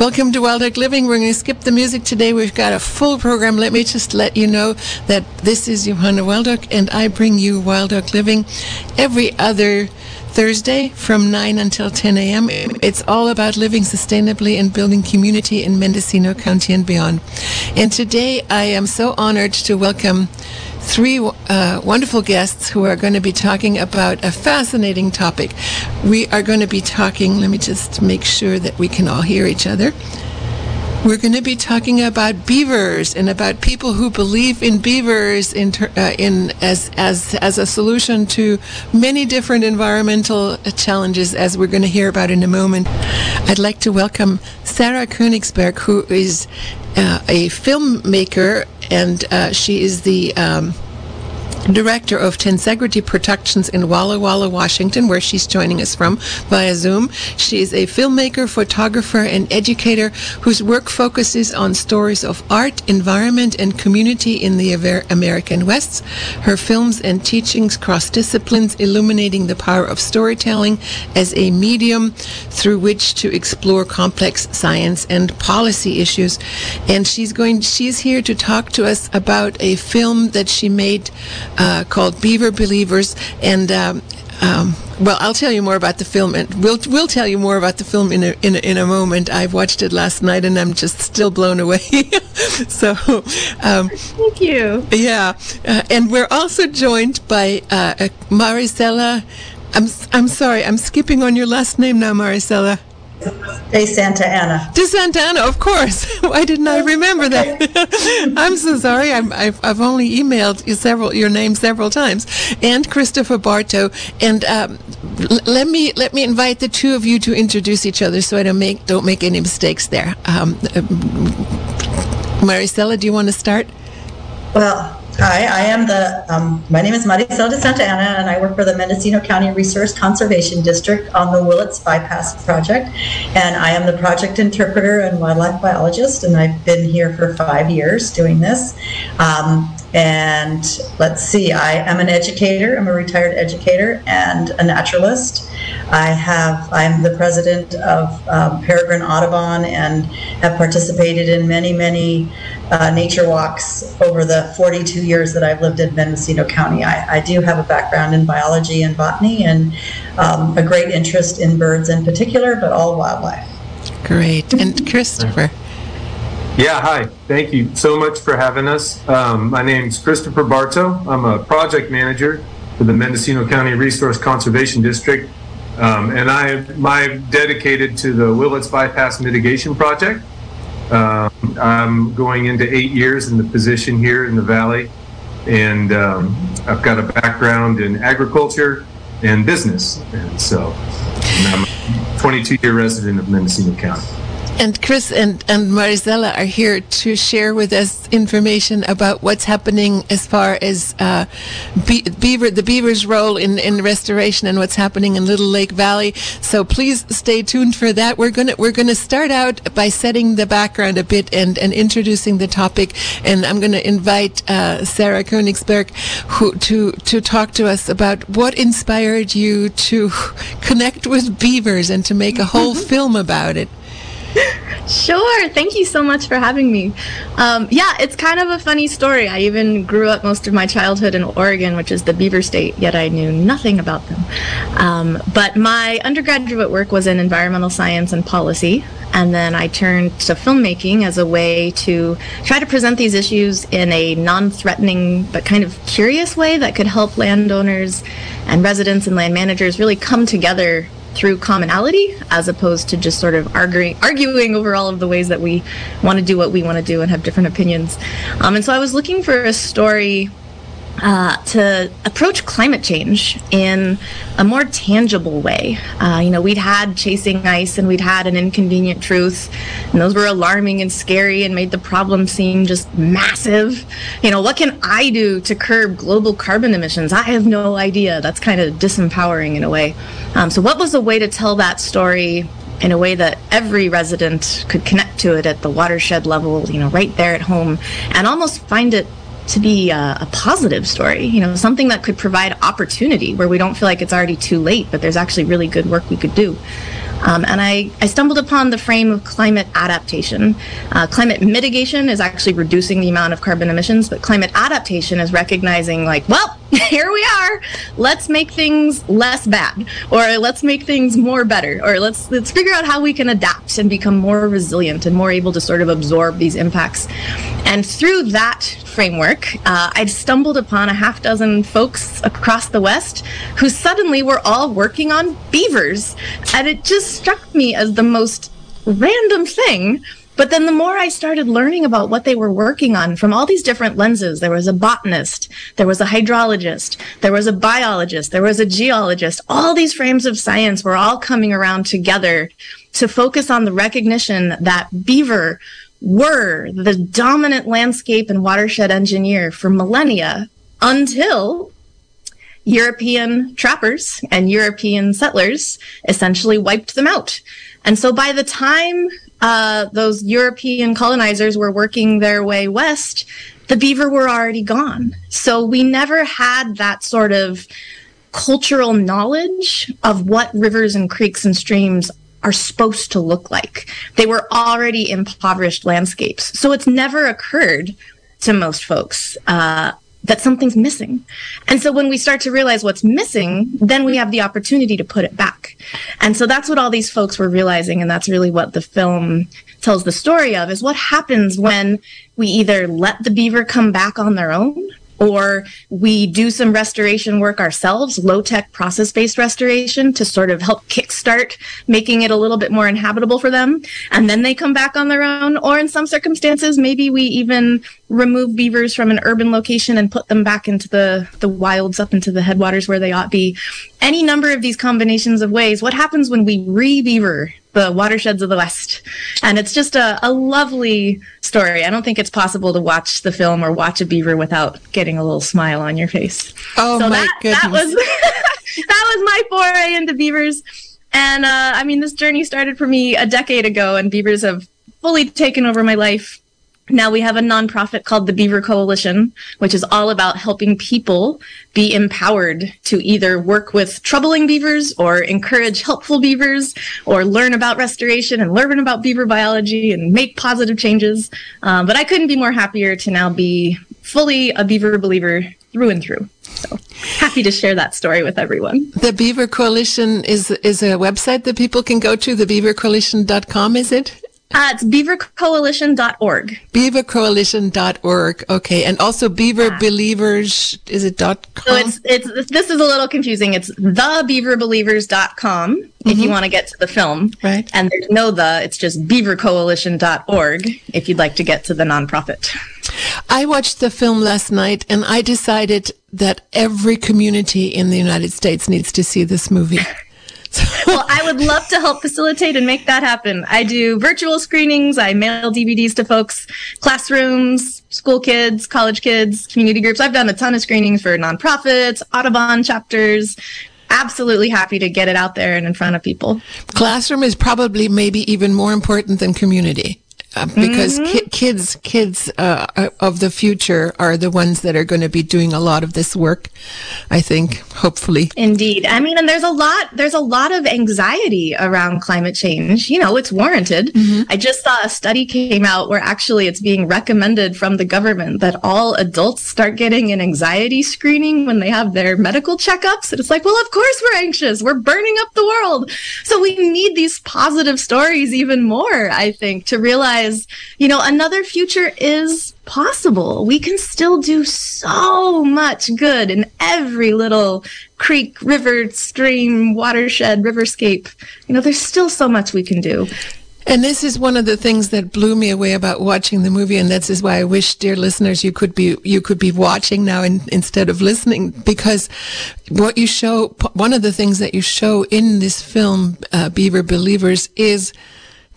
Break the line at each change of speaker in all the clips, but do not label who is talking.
Welcome to Wild Oak Living. We're going to skip the music today. We've got a full program. Let me just let you know that this is Johanna Wild Oak, and I bring you Wild Oak Living every other Thursday from 9 until 10 a.m. It's all about living sustainably and building community in Mendocino County and beyond. And today I am so honored to welcome three uh, wonderful guests who are going to be talking about a fascinating topic. We are going to be talking, let me just make sure that we can all hear each other. We're going to be talking about beavers and about people who believe in beavers in, uh, in as, as, as a solution to many different environmental challenges, as we're going to hear about in a moment. I'd like to welcome Sarah Koenigsberg, who is uh, a filmmaker, and uh, she is the um, director of Tensegrity Productions in Walla Walla, Washington, where she's joining us from via Zoom. She is a filmmaker, photographer, and educator whose work focuses on stories of art, environment, and community in the American West. Her films and teachings cross disciplines, illuminating the power of storytelling as a medium through which to explore complex science and policy issues. And she's going, she's here to talk to us about a film that she made uh, called Beaver Believers, and um, um, well, I'll tell you more about the film, and we'll we'll tell you more about the film in a, in a, in a moment. I watched it last night, and I'm just still blown away. so,
um, thank you.
Yeah, uh, and we're also joined by uh, Maricela. I'm I'm sorry, I'm skipping on your last name now, Maricela.
De Santa Anna.
De Santa Anna, of course. Why didn't I remember that? I'm so sorry. i have I've only emailed you several your name several times, and Christopher Barto. And um, l- let me let me invite the two of you to introduce each other, so I don't make don't make any mistakes there. Um, uh, Maricela, do you want to start?
Well, Hi, I am the, um, my name is Maricel de Santa Ana, and I work for the Mendocino County Resource Conservation District on the Willits Bypass Project. And I am the project interpreter and wildlife biologist, and I've been here for five years doing this. Um, and let's see, I am an educator, I'm a retired educator and a naturalist. I have, I'm the president of um, Peregrine Audubon and have participated in many, many uh, nature walks over the 42 years that I've lived in Mendocino County. I, I do have a background in biology and botany and um, a great interest in birds in particular, but all wildlife.
Great. And Christopher.
Yeah, hi. Thank you so much for having us. Um, my name is Christopher Barto. I'm a project manager for the Mendocino County Resource Conservation District. Um, and I am dedicated to the Willits Bypass Mitigation Project. Um, I'm going into eight years in the position here in the Valley. And um, I've got a background in agriculture and business. And so and I'm a 22 year resident of Mendocino County.
And Chris and, and Maricela are here to share with us information about what's happening as far as uh, Be- beaver, the beaver's role in, in restoration and what's happening in Little Lake Valley. So please stay tuned for that. We're gonna we're gonna start out by setting the background a bit and, and introducing the topic. And I'm gonna invite uh, Sarah Koenigsberg who, to to talk to us about what inspired you to connect with beavers and to make a whole film about it.
Sure. Thank you so much for having me. Um, yeah, it's kind of a funny story. I even grew up most of my childhood in Oregon, which is the beaver state, yet I knew nothing about them. Um, but my undergraduate work was in environmental science and policy. And then I turned to filmmaking as a way to try to present these issues in a non threatening but kind of curious way that could help landowners and residents and land managers really come together through commonality as opposed to just sort of arguing arguing over all of the ways that we want to do what we want to do and have different opinions. Um, and so I was looking for a story uh, to approach climate change in a more tangible way. Uh, you know, we'd had Chasing Ice and we'd had An Inconvenient Truth, and those were alarming and scary and made the problem seem just massive. You know, what can I do to curb global carbon emissions? I have no idea. That's kind of disempowering in a way. Um, so, what was a way to tell that story in a way that every resident could connect to it at the watershed level, you know, right there at home, and almost find it to be a, a, positive story, you know, something that could provide opportunity where we don't feel like it's already too late, but there's actually really good work we could do. Um, and I, I stumbled upon the frame of climate adaptation. Uh, climate mitigation is actually reducing the amount of carbon emissions, but climate adaptation is recognizing, like, well, here we are. Let's make things less bad, or let's make things more better, or let's let's figure out how we can adapt and become more resilient and more able to sort of absorb these impacts. And through that framework, uh, I stumbled upon a half dozen folks across the West who suddenly were all working on beavers, and it just struck me as the most random thing but then the more I started learning about what they were working on from all these different lenses, there was a botanist, there was a hydrologist, there was a biologist, there was a geologist. All these frames of science were all coming around together to focus on the recognition that beaver were the dominant landscape and watershed engineer for millennia until European trappers and European settlers essentially wiped them out. And so by the time uh, those European colonizers were working their way west, the beaver were already gone. So we never had that sort of cultural knowledge of what rivers and creeks and streams are supposed to look like. They were already impoverished landscapes. So it's never occurred to most folks uh, that something's missing. And so when we start to realize what's missing, then we have the opportunity to put it back. And so that's what all these folks were realizing. And that's really what the film tells the story of is what happens when we either let the beaver come back on their own or we do some restoration work ourselves, low tech process based restoration to sort of help kickstart making it a little bit more inhabitable for them. And then they come back on their own. Or in some circumstances, maybe we even remove beavers from an urban location and put them back into the, the wilds up into the headwaters where they ought be. Any number of these combinations of ways. What happens when we re-beaver the watersheds of the West. And it's just a, a lovely story. I don't think it's possible to watch the film or watch a beaver without getting a little smile on your face.
Oh
so
my
that,
goodness.
That was, that was my foray into beavers. And uh, I mean, this journey started for me a decade ago, and beavers have fully taken over my life. Now we have a nonprofit called the Beaver Coalition, which is all about helping people be empowered to either work with troubling beavers or encourage helpful beavers or learn about restoration and learn about beaver biology and make positive changes. Um, but I couldn't be more happier to now be fully a beaver believer through and through. So happy to share that story with everyone.
The Beaver Coalition is is a website that people can go to, thebeavercoalition.com, is it?
Uh, it's beavercoalition.org.
Beavercoalition.org. Okay. And also Beaver yeah. Believers, is it dot com?
So it's, it's, this is a little confusing. It's thebeaverbelievers.com mm-hmm. if you want to get to the film.
Right.
And there's no the, it's just beavercoalition.org if you'd like to get to the nonprofit.
I watched the film last night and I decided that every community in the United States needs to see this movie.
well, I would love to help facilitate and make that happen. I do virtual screenings. I mail DVDs to folks, classrooms, school kids, college kids, community groups. I've done a ton of screenings for nonprofits, Audubon chapters. Absolutely happy to get it out there and in front of people.
Classroom is probably maybe even more important than community. Uh, because mm-hmm. ki- kids kids uh, uh, of the future are the ones that are going to be doing a lot of this work i think hopefully.
Indeed. I mean and there's a lot there's a lot of anxiety around climate change. You know it's warranted. Mm-hmm. i just saw a study came out where actually it's being recommended from the government that all adults start getting an anxiety screening when they have their medical checkups. And it's like well of course we're anxious. We're burning up the world. So we need these positive stories even more i think to realize realize, you know, another future is possible. We can still do so much good in every little creek, river, stream, watershed, riverscape. You know, there's still so much we can do.
And this is one of the things that blew me away about watching the movie, and this is why I wish, dear listeners, you could be you could be watching now in, instead of listening, because what you show, one of the things that you show in this film, uh, Beaver Believers, is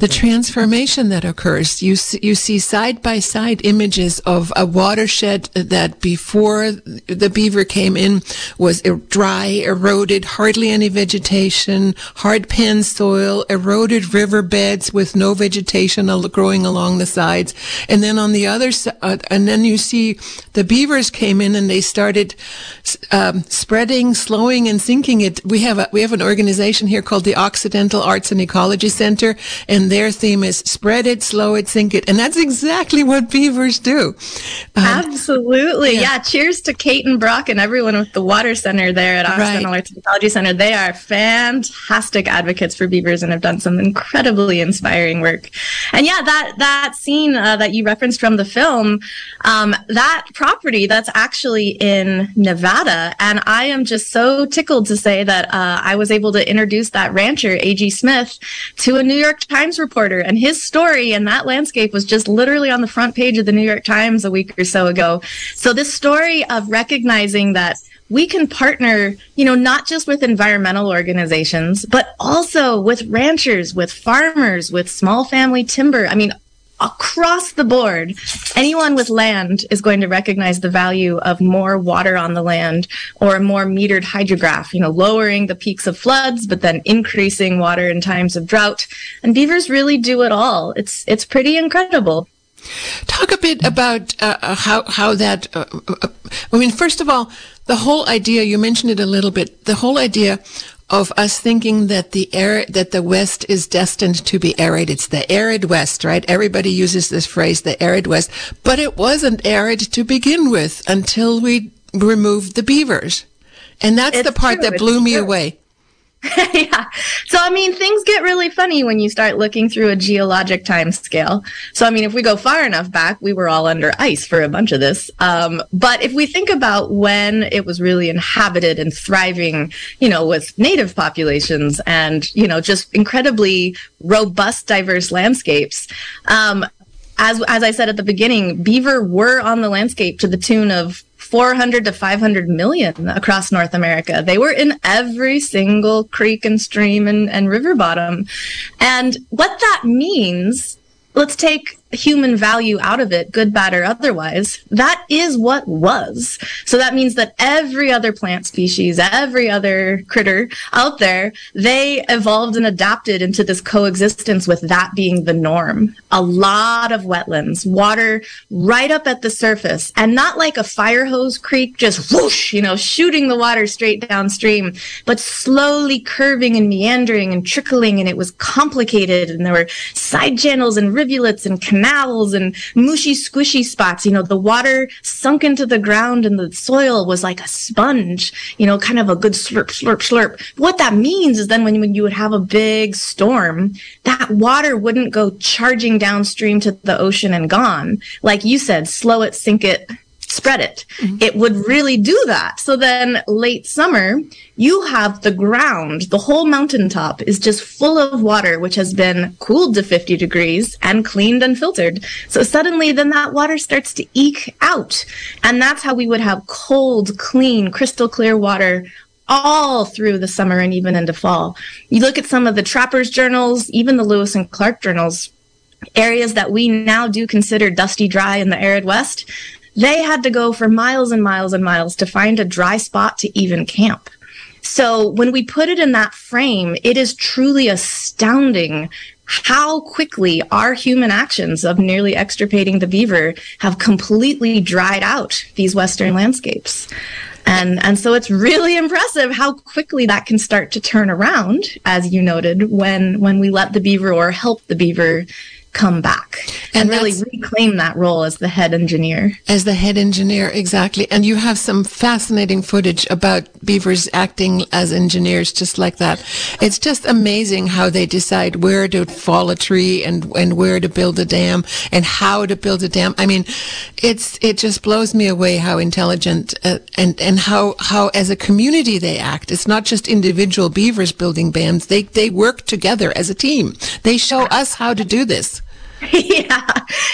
the transformation that occurs. You see, you see side by side images of a watershed that before the beaver came in was dry, eroded, hardly any vegetation, hard pan soil, eroded riverbeds with no vegetation growing along the sides. And then on the other side, uh, and then you see the beavers came in and they started um, spreading, slowing, and sinking it. We have a, we have an organization here called the Occidental Arts and Ecology Center, and their theme is spread it, slow it, sink it. And that's exactly what beavers do.
Um, Absolutely. Yeah. yeah. Cheers to Kate and Brock and everyone with the Water Center there at Occidental right. And Ecology Center. They are fantastic advocates for beavers and have done some incredibly inspiring work. And yeah, that, that scene uh, that you referenced from the film, um, that property, that's actually in Nevada. And I am just so tickled to say that uh, I was able to introduce that rancher, Agee Smith, to a New York Times reporter, and his story and that landscape was just literally on the front page of the New York Times a week or so ago. So this story of recognizing that we can partner, you know, not just with environmental organizations, but also with ranchers, with farmers, with small family timber. I mean, across the board, anyone with land is going to recognize the value of more water on the land or a more metered hydrograph, you know, lowering the peaks of floods, but then increasing water in times of drought. And beavers really do it all. It's, it's pretty incredible.
Talk a bit about uh, uh how how that. Uh, uh, I mean, first of all, the whole idea you mentioned it a little bit. The whole idea of us thinking that the air that the West is destined to be arid. It's the arid West, right? Everybody uses this phrase, the arid West, but it wasn't arid to begin with until we removed the beavers. And that's it's the part true, that blew me true. away.
yeah. So, I mean, things get really funny when you start looking through a geologic time scale. So, I mean, if we go far enough back, we were all under ice for a bunch of this. Um, but if we think about when it was really inhabited and thriving, you know, with native populations and, you know, just incredibly robust, diverse landscapes, um, as, as I said at the beginning, beaver were on the landscape to the tune of 400 to 500 million across North America. They were in every single creek and stream and, and river bottom. And what that means, let's take human value out of it, good, bad, or otherwise, that is what was. So that means that every other plant species, every other critter out there, they evolved and adapted into this coexistence with that being the norm. A lot of wetlands, water right up at the surface, and not like a fire hose creek, just whoosh, you know, shooting the water straight downstream, but slowly curving and meandering and trickling, and it was complicated, and there were side channels and rivulets and canals canals and mushy, squishy spots. You know, the water sunk into the ground and the soil was like a sponge, you know, kind of a good slurp, slurp, slurp. What that means is then when, when you would have a big storm, that water wouldn't go charging downstream to the ocean and gone. Like you said, slow it, sink it, spread it. Mm-hmm. It would really do that. So then late summer, you have the ground, the whole mountaintop is just full of water, which has been cooled to 50 degrees and cleaned and filtered. So suddenly then that water starts to eke out. And that's how we would have cold, clean, crystal clear water all through the summer and even into fall. You look at some of the trappers journals, even the Lewis and Clark journals, areas that we now do consider dusty dry in the arid west, they had to go for miles and miles and miles to find a dry spot to even camp. So when we put it in that frame, it is truly astounding how quickly our human actions of nearly extirpating the beaver have completely dried out these Western landscapes. And, and so it's really impressive how quickly that can start to turn around, as you noted, when, when we let the beaver or help the beaver come back and, and really reclaim that role as the head engineer.
As the head engineer, exactly. And you have some fascinating footage about beavers acting as engineers just like that. It's just amazing how they decide where to fall a tree and, and where to build a dam and how to build a dam. I mean, it's, it just blows me away how intelligent uh, and, and how, how as a community they act. It's not just individual beavers building dams. They, they work together as a team. They show us how to do this.
Yeah,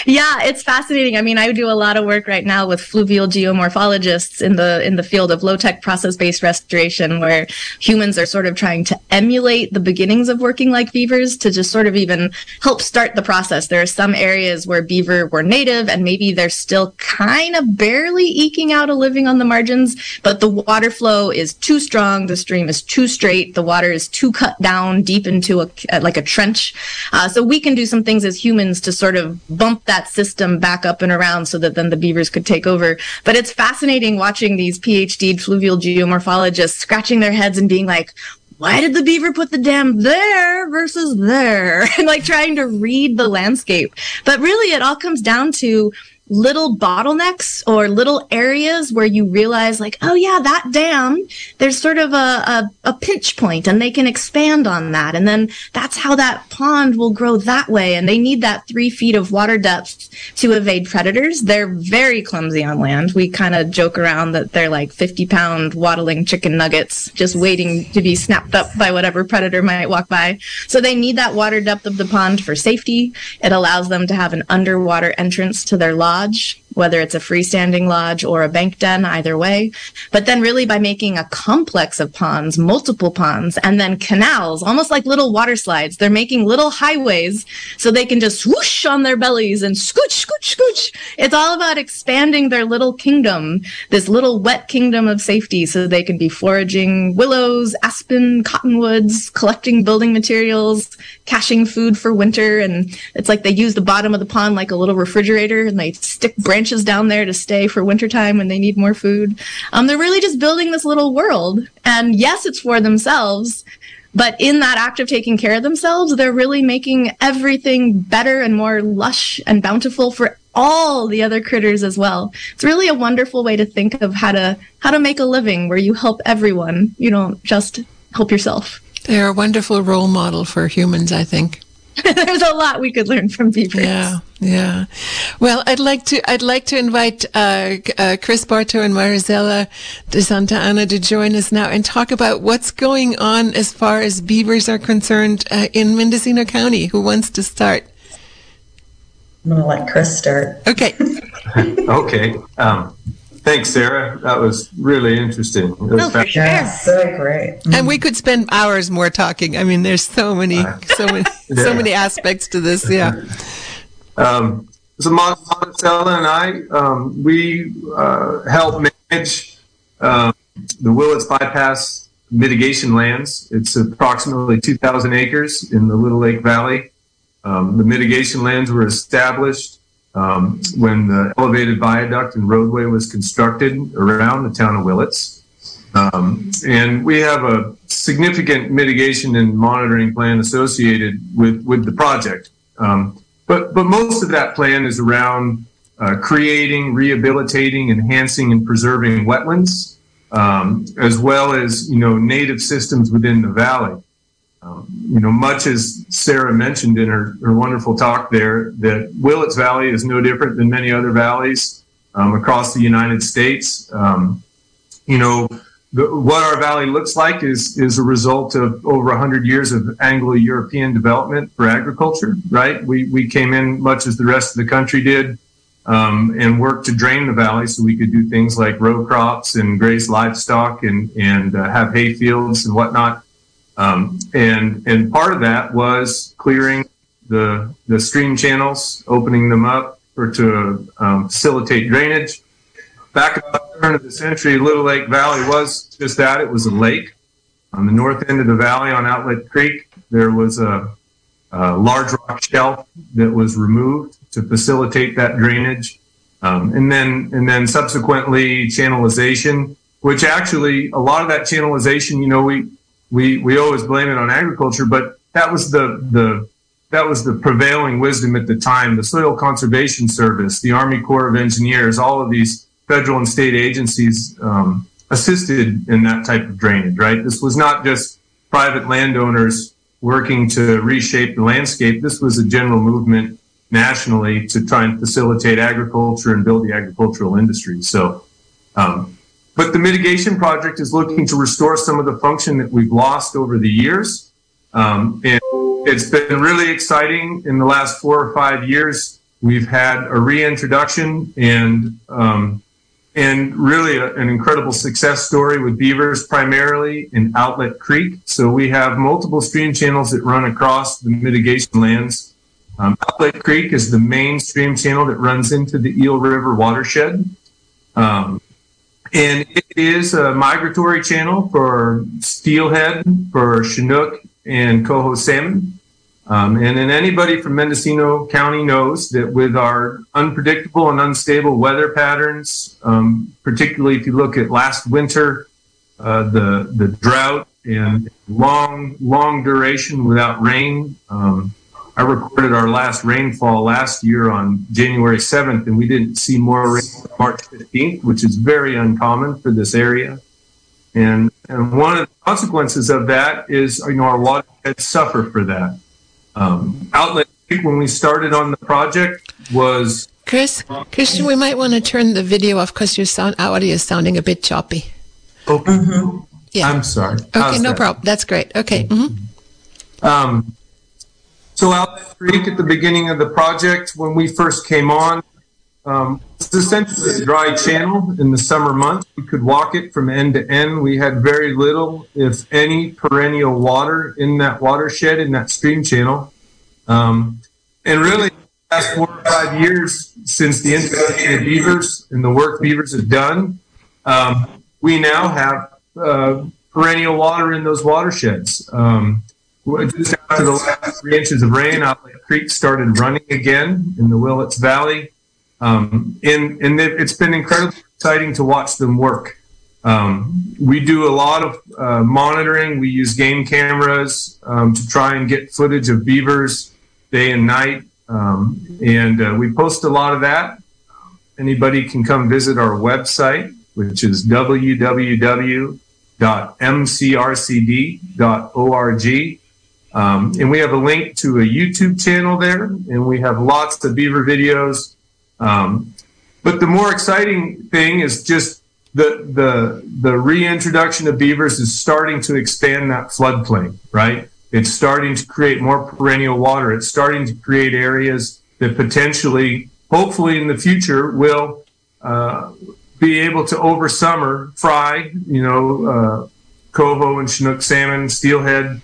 yeah, it's fascinating. I mean, I do a lot of work right now with fluvial geomorphologists in the in the field of low tech process based restoration, where humans are sort of trying to emulate the beginnings of working like beavers to just sort of even help start the process. There are some areas where beaver were native, and maybe they're still kind of barely eking out a living on the margins, but the water flow is too strong, the stream is too straight, the water is too cut down deep into a like a trench. Uh, so we can do some things as humans to sort of bump that system back up and around so that then the beavers could take over. But it's fascinating watching these PhD fluvial geomorphologists scratching their heads and being like, why did the beaver put the dam there versus there? And like trying to read the landscape. But really it all comes down to little bottlenecks or little areas where you realize like, oh yeah, that dam, there's sort of a, a, a, pinch point and they can expand on that. And then that's how that pond will grow that way. And they need that three feet of water depth to evade predators. They're very clumsy on land. We kind of joke around that they're like 50 pound waddling chicken nuggets just waiting to be snapped up by whatever predator might walk by. So they need that water depth of the pond for safety. It allows them to have an underwater entrance to their lodge lodge whether it's a freestanding lodge or a bank den, either way. But then really by making a complex of ponds, multiple ponds, and then canals, almost like little water slides, they're making little highways so they can just swoosh on their bellies and scooch, scooch, scooch. It's all about expanding their little kingdom, this little wet kingdom of safety so they can be foraging willows, aspen, cottonwoods, collecting building materials, caching food for winter. And it's like they use the bottom of the pond like a little refrigerator and they stick branches branches down there to stay for wintertime when they need more food. Um, they're really just building this little world. And yes, it's for themselves. But in that act of taking care of themselves, they're really making everything better and more lush and bountiful for all the other critters as well. It's really a wonderful way to think of how to how to make a living where you help everyone. You don't just help yourself.
They're a wonderful role model for humans, I think.
There's a lot we could learn from beavers.
Yeah, yeah. Well, I'd like to I'd like to invite uh, uh, Chris Barto and Maricela de Santa Ana to join us now and talk about what's going on as far as beavers are concerned uh, in Mendocino County. Who wants to start?
I'm going to let Chris start.
Okay.
okay. Um, Thanks, Sarah. That was really interesting. It was
oh, for sure. Yeah, so great.
And we could spend hours more talking. I mean, there's so many, so many, yeah. so many aspects to this. Yeah.
Um, so Maricela and I, um, we uh, help manage uh, the Willits Bypass mitigation lands. It's approximately 2,000 acres in the Little Lake Valley. Um, the mitigation lands were established um, when the elevated viaduct and roadway was constructed around the town of Willits. Um, and we have a significant mitigation and monitoring plan associated with, with the project. Um, but, most of that plan is around uh, creating, rehabilitating, enhancing, and preserving wetlands, um, as well as you know native systems within the valley. Um, you know, much as Sarah mentioned in her, wonderful talk there, that Willits Valley is no different than many other valleys um, across the United States. The, what our valley looks like is is a result of over 100 years of Anglo-European development for agriculture. Right? We we came in much as the rest of the country did. Um, and worked to drain the valley so we could do things like row crops and graze livestock and and uh, have hay fields and whatnot. Um, and and part of that was clearing the the stream channels, opening them up for to um, facilitate drainage. Back turn of the century, Little Lake Valley was just that. It was a lake. On the north end of the valley, on Outlet Creek, there was a, a large rock shelf that was removed to facilitate that drainage. Um, and then and then subsequently channelization, which actually a lot of that channelization, you know, we we we always blame it on agriculture, but that was the the that was the prevailing wisdom at the time. The Soil Conservation Service, the Army Corps of Engineers, all of these federal and state agencies um, assisted in that type of drainage. Right, this was not just private landowners working to reshape the landscape. This was a general movement nationally to try and facilitate agriculture and build the agricultural industry. So. Um, but the mitigation project is looking to restore some of the function that we've lost over the years. Um, and it's been really exciting in the last four or five years. We've had a reintroduction and um, and really a, an incredible success story with beavers, primarily in Outlet Creek. So we have multiple stream channels that run across the mitigation lands. Um, Outlet Creek is the main stream channel that runs into the Eel River watershed. Um, and it is a migratory channel for steelhead, for Chinook, and coho salmon. Um, and then anybody from Mendocino County knows that with our unpredictable and unstable weather patterns, um, particularly if you look at last winter, uh, the the drought and long long duration without rain. Um, I recorded our last rainfall last year on January 7th, and we didn't see more rain March 15th, which is very uncommon for this area. And, and one of the consequences of that is, you know, our watersheds suffer for that. Um, Outlet when we started on the project, was
Chris, Christian, we might want to turn the video off because your sound audio is sounding a bit choppy.
Okay. Mm-hmm. Yeah. I'm sorry.
Okay, How's no that? problem. That's great. Okay. Mm-hmm.
Um, so Outlet Creek at the beginning of the project, when we first came on, um, it's essentially a dry channel in the summer months. We could walk it from end to end. We had very little, if any, perennial water in that watershed, in that stream channel. Um, and really, last four or five years since the introduction of beavers and the work beavers have done, um, we now have uh, perennial water in those watersheds. Um, just after the last three inches of rain, Outlet Creek started running again in the Willits Valley. Um, and and it's been incredibly exciting to watch them work. Um, we do a lot of uh, monitoring. We use game cameras um, to try and get footage of beavers day and night, um, and uh, we post a lot of that. Anybody can come visit our website, which is www.mcrcd.org. Um, and we have a link to a YouTube channel there, and we have lots of beaver videos um, but the more exciting thing is just the the the reintroduction of beavers is starting to expand that floodplain, right? It's starting to create more perennial water. It's starting to create areas that potentially, hopefully in the future, will uh, be able to over summer fry, you know, uh, coho and chinook salmon, steelhead,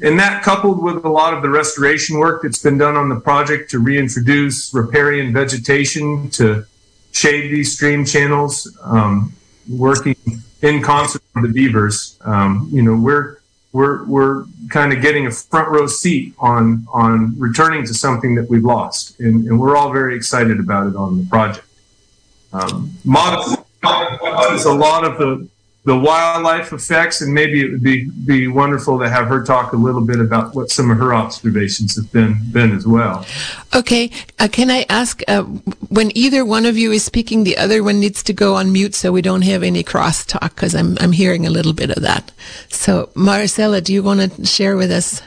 and that coupled with a lot of the restoration work that's been done on the project to reintroduce riparian vegetation to shade these stream channels, um, working in concert with the beavers, um, you know, we're we're we're kind of getting a front row seat on on returning to something that we've lost, and, and we're all very excited about it on the project. Um, is a lot of the the wildlife effects, and maybe it would be be wonderful to have her talk a little bit about what some of her observations have been been as well.
Okay, uh, can I ask uh, when either one of you is speaking, the other one needs to go on mute so we don't have any crosstalk because I'm I'm hearing a little bit of that. So, Marcella, do you want to share with us?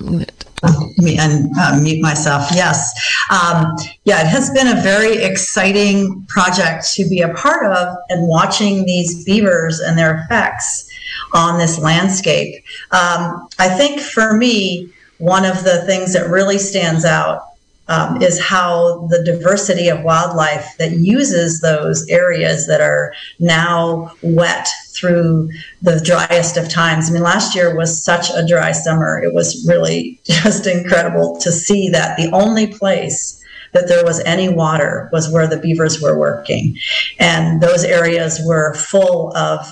Me unmute uh, myself. Yes. Um, yeah, it has been a very exciting project to be a part of and watching these beavers and their effects on this landscape. Um, I think for me, one of the things that really stands out um, is how the diversity of wildlife that uses those areas that are now wet through the driest of times. I mean, last year was such a dry summer. It was really just incredible to see that the only place that there was any water was where the beavers were working. And those areas were full of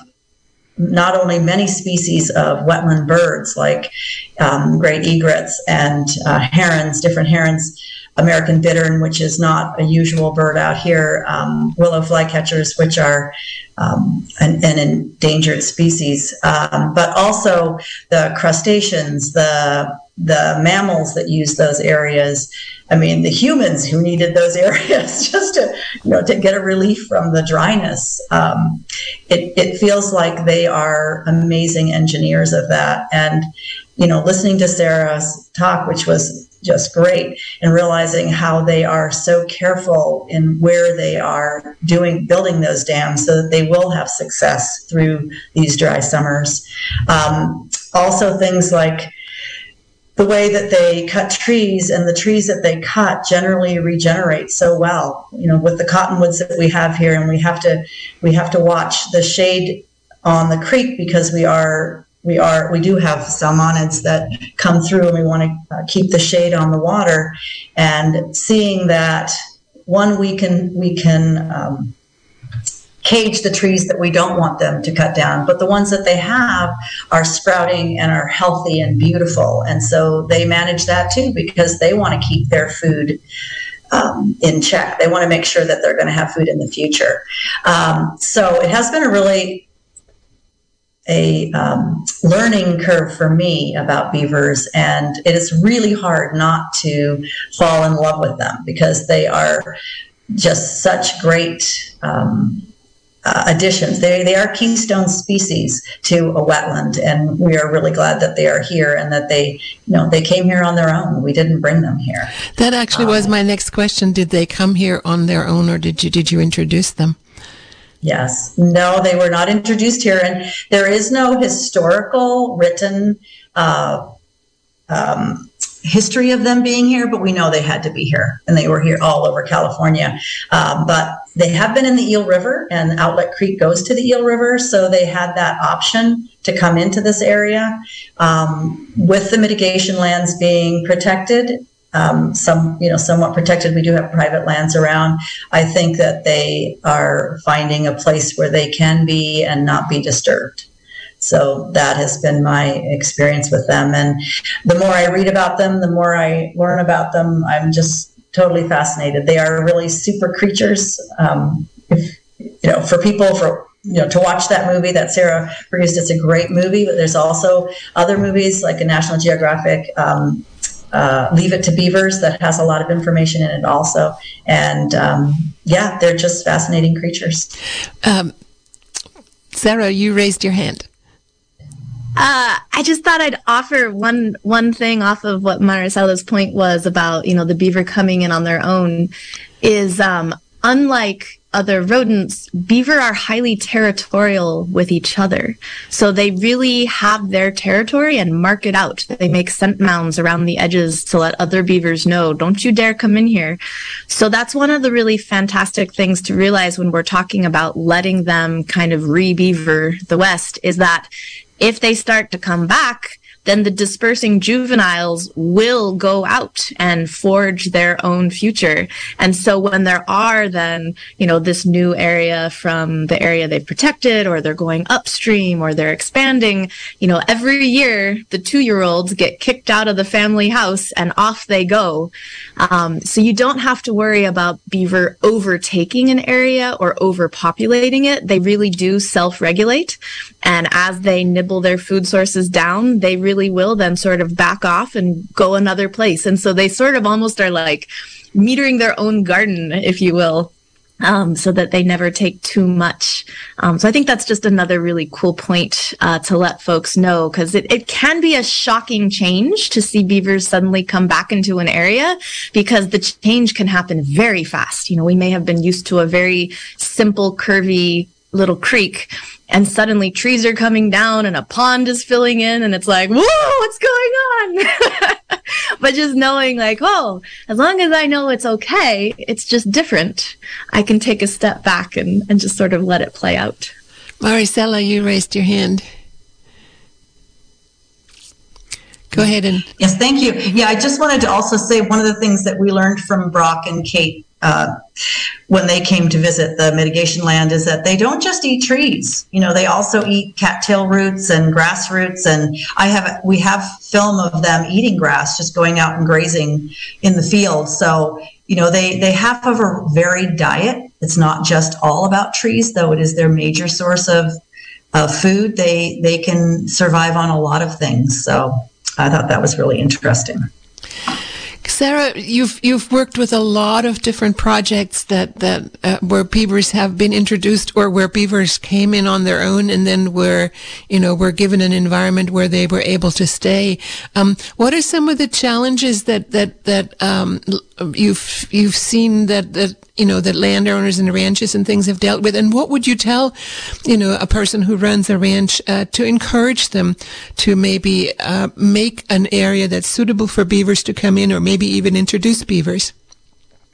not only many species of wetland birds like um, great egrets and uh, herons, different herons, American bittern, which is not a usual bird out here, um, willow flycatchers, which are um, an, an, endangered species, um, but also the crustaceans, the the mammals that use those areas. I mean, the humans who needed those areas just to you know to get a relief from the dryness. Um, it it feels like they are amazing engineers of that, and you know, listening to Sarah's talk, which was just great. And realizing how they are so careful in where they are doing building those dams so that they will have success through these dry summers. Um, also things like the way that they cut trees and the trees that they cut generally regenerate so well. You know with the cottonwoods that we have here and we have to we have to watch the shade on the creek because we are we are we do have salmonids that come through and we want to uh, keep the shade on the water and seeing that one we can we can um, cage the trees that we don't want them to cut down, but the ones that they have are sprouting and are healthy and beautiful. And so they manage that too because they want to keep their food um, in check. They want to make sure that they're going to have food in the future. Um, so it has been a really a um, learning curve for me about beavers, and it is really hard not to fall in love with them because they are just such great um, uh, additions. They, they are keystone species to a wetland, and we are really glad that they are here and that they, you know, they came here on their own. We didn't bring them here.
That actually um, was my next question. Did they come here on their own, or did you did you introduce them?
Yes, no, they were not introduced here, and there is no historical written. Uh, um, history of them being here, but we know they had to be here, and they were here all over California. Um, but they have been in the Eel River, and Outlet Creek goes to the Eel River, so they had that option to come into this area. Um, with the mitigation lands being protected, um, some you know somewhat protected. We do have private lands around. I think that they are finding a place where they can be and not be disturbed. So that has been my experience with them. And the more I read about them, the more I learn about them. I'm just totally fascinated. They are really super creatures. Um, if, you know, for people for you know to watch that movie that Sarah produced, it's a great movie. But there's also other movies like a National Geographic. Um, uh, Leave It to Beavers that has a lot of information in it also. And um, yeah, they're just fascinating creatures. Um,
Sarah, you raised your hand.
Uh, I just thought I'd offer one one thing off of what Maricela's point was about, you know, the beaver coming in on their own. Is um, unlike other rodents, beaver are highly territorial with each other. So they really have their territory and mark it out. They make scent mounds around the edges to let other beavers know, don't you dare come in here. So that's one of the really fantastic things to realize when we're talking about letting them kind of re-beaver the West is that if they start to come back, then the dispersing juveniles will go out and forge their own future. And so when there are then, you know, this new area from the area they've protected or they're going upstream or they're expanding, you know, every year the two year olds get kicked out of the family house and off they go. Um, so you don't have to worry about beaver overtaking an area or overpopulating it. They really do self regulate. And as they nibble their food sources down, they really will then sort of back off and go another place. And so they sort of almost are like metering their own garden, if you will. Um, so that they never take too much. Um, so I think that's just another really cool point uh, to let folks know because it, it can be a shocking change to see beavers suddenly come back into an area because the change can happen very fast. You know, we may have been used to a very simple, curvy little creek and suddenly trees are coming down and a pond is filling in and it's like whoa what's going on but just knowing like oh as long as i know it's okay it's just different i can take a step back and, and just sort of let it play out
maricela you raised your hand Go ahead and.
Yes, thank you. Yeah, I just wanted to also say one of the things that we learned from Brock and Kate uh, when they came to visit the mitigation land is that they don't just eat trees. You know, they also eat cattail roots and grass roots. And I have we have film of them eating grass, just going out and grazing in the field. So you know, they they have a varied diet. It's not just all about trees, though it is their major source of of food. They they can survive on a lot of things. So I thought that was really interesting.
Sarah, you've you've worked with a lot of different projects that that uh, where beavers have been introduced or where beavers came in on their own and then were you know were given an environment where they were able to stay. Um, what are some of the challenges that that that um, you've you've seen that that you know, that landowners and ranches and things have dealt with? And what would you tell, you know, a person who runs a ranch uh, to encourage them to maybe uh, make an area that's suitable for beavers to come in or maybe even introduce beavers?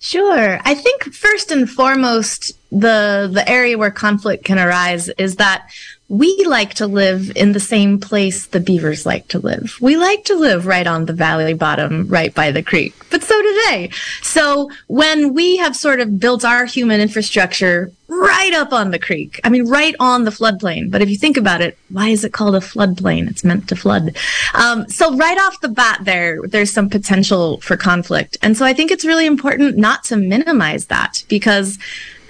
Sure. I think first and foremost, the the area where conflict can arise is that we like to live in the same place the beavers like to live. We like to live right on the valley bottom, right by the creek, but so do they. So when we have sort of built our human infrastructure right up on the creek, I mean, right on the floodplain. But if you think about it, why is it called a floodplain? It's meant to flood. Um, so right off the bat there, there's some potential for conflict. And so I think it's really important not to minimize that because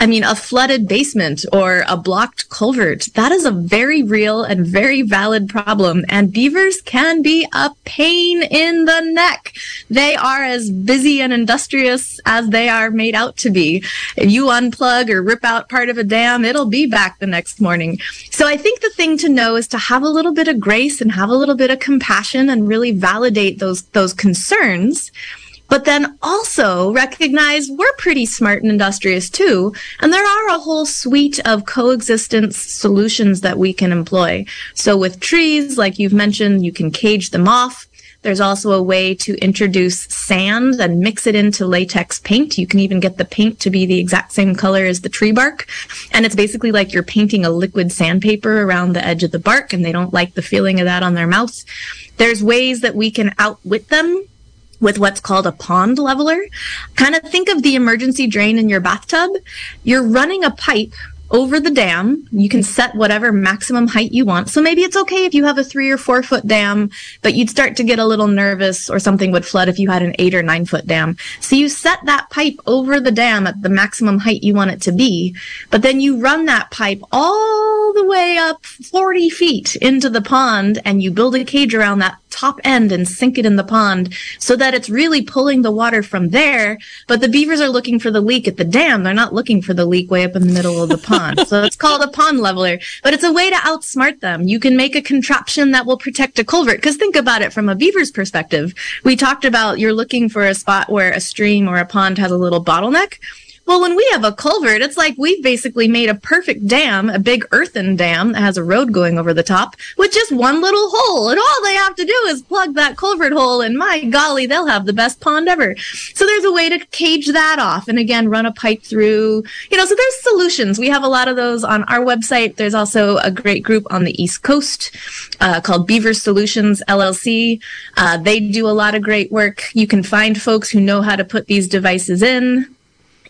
I mean, a flooded basement or a blocked culvert, that is a very real and very valid problem. And beavers can be a pain in the neck. They are as busy and industrious as they are made out to be. If you unplug or rip out part of a dam, it'll be back the next morning. So I think the thing to know is to have a little bit of grace and have a little bit of compassion and really validate those, those concerns but then also recognize we're pretty smart and industrious too. And there are a whole suite of coexistence solutions that we can employ. So with trees, like you've mentioned, you can cage them off. There's also a way to introduce sand and mix it into latex paint. You can even get the paint to be the exact same color as the tree bark. And it's basically like you're painting a liquid sandpaper around the edge of the bark and they don't like the feeling of that on their mouths. There's ways that we can outwit them with what's called a pond leveler. Kind of think of the emergency drain in your bathtub. You're running a pipe over the dam. You can set whatever maximum height you want. So maybe it's okay if you have a three or four foot dam, but you'd start to get a little nervous or something would flood if you had an eight or nine foot dam. So you set that pipe over the dam at the maximum height you want it to be, but then you run that pipe all the way up 40 feet into the pond and you build a cage around that top end and sink it in the pond so that it's really pulling the water from there. But the beavers are looking for the leak at the dam. They're not looking for the leak way up in the middle of the pond So it's called a pond leveler, but it's a way to outsmart them. You can make a contraption that will protect a culvert. Cause think about it from a beaver's perspective. We talked about you're looking for a spot where a stream or a pond has a little bottleneck. Well, when we have a culvert, it's like we've basically made a perfect dam, a big earthen dam that has a road going over the top with just one little hole. And all they have to do is plug that culvert hole and my golly, they'll have the best pond ever. So there's a way to cage that off and again, run a pipe through, you know, so there's solutions. We have a lot of those on our website. There's also a great group on the East Coast, uh, called Beaver Solutions LLC. Uh, they do a lot of great work. You can find folks who know how to put these devices in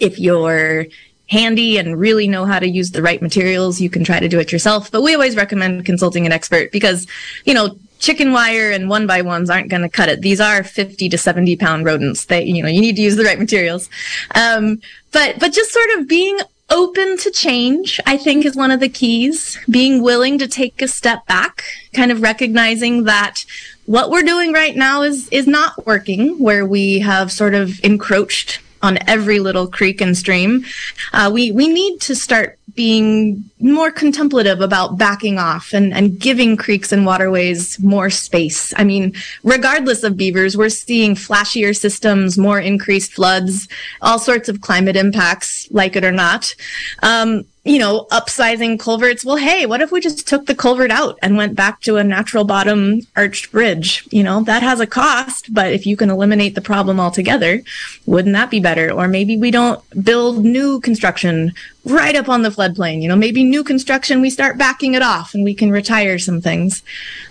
if you're handy and really know how to use the right materials, you can try to do it yourself. But we always recommend consulting an expert because, you know, chicken wire and one by ones aren't going to cut it. These are 50 to 70 pound rodents. that, you know, you need to use the right materials. Um, but, but just sort of being open to change, I think is one of the keys. Being willing to take a step back, kind of recognizing that what we're doing right now is, is not working where we have sort of encroached on every little creek and stream. Uh, we we need to start being more contemplative about backing off and, and giving creeks and waterways more space. I mean, regardless of beavers, we're seeing flashier systems, more increased floods, all sorts of climate impacts, like it or not. Um, you know, upsizing culverts. Well, hey, what if we just took the culvert out and went back to a natural bottom arched bridge? You know, that has a cost, but if you can eliminate the problem altogether, wouldn't that be better? Or maybe we don't build new construction right up on the floodplain. You know, maybe new construction, we start backing it off and we can retire some things.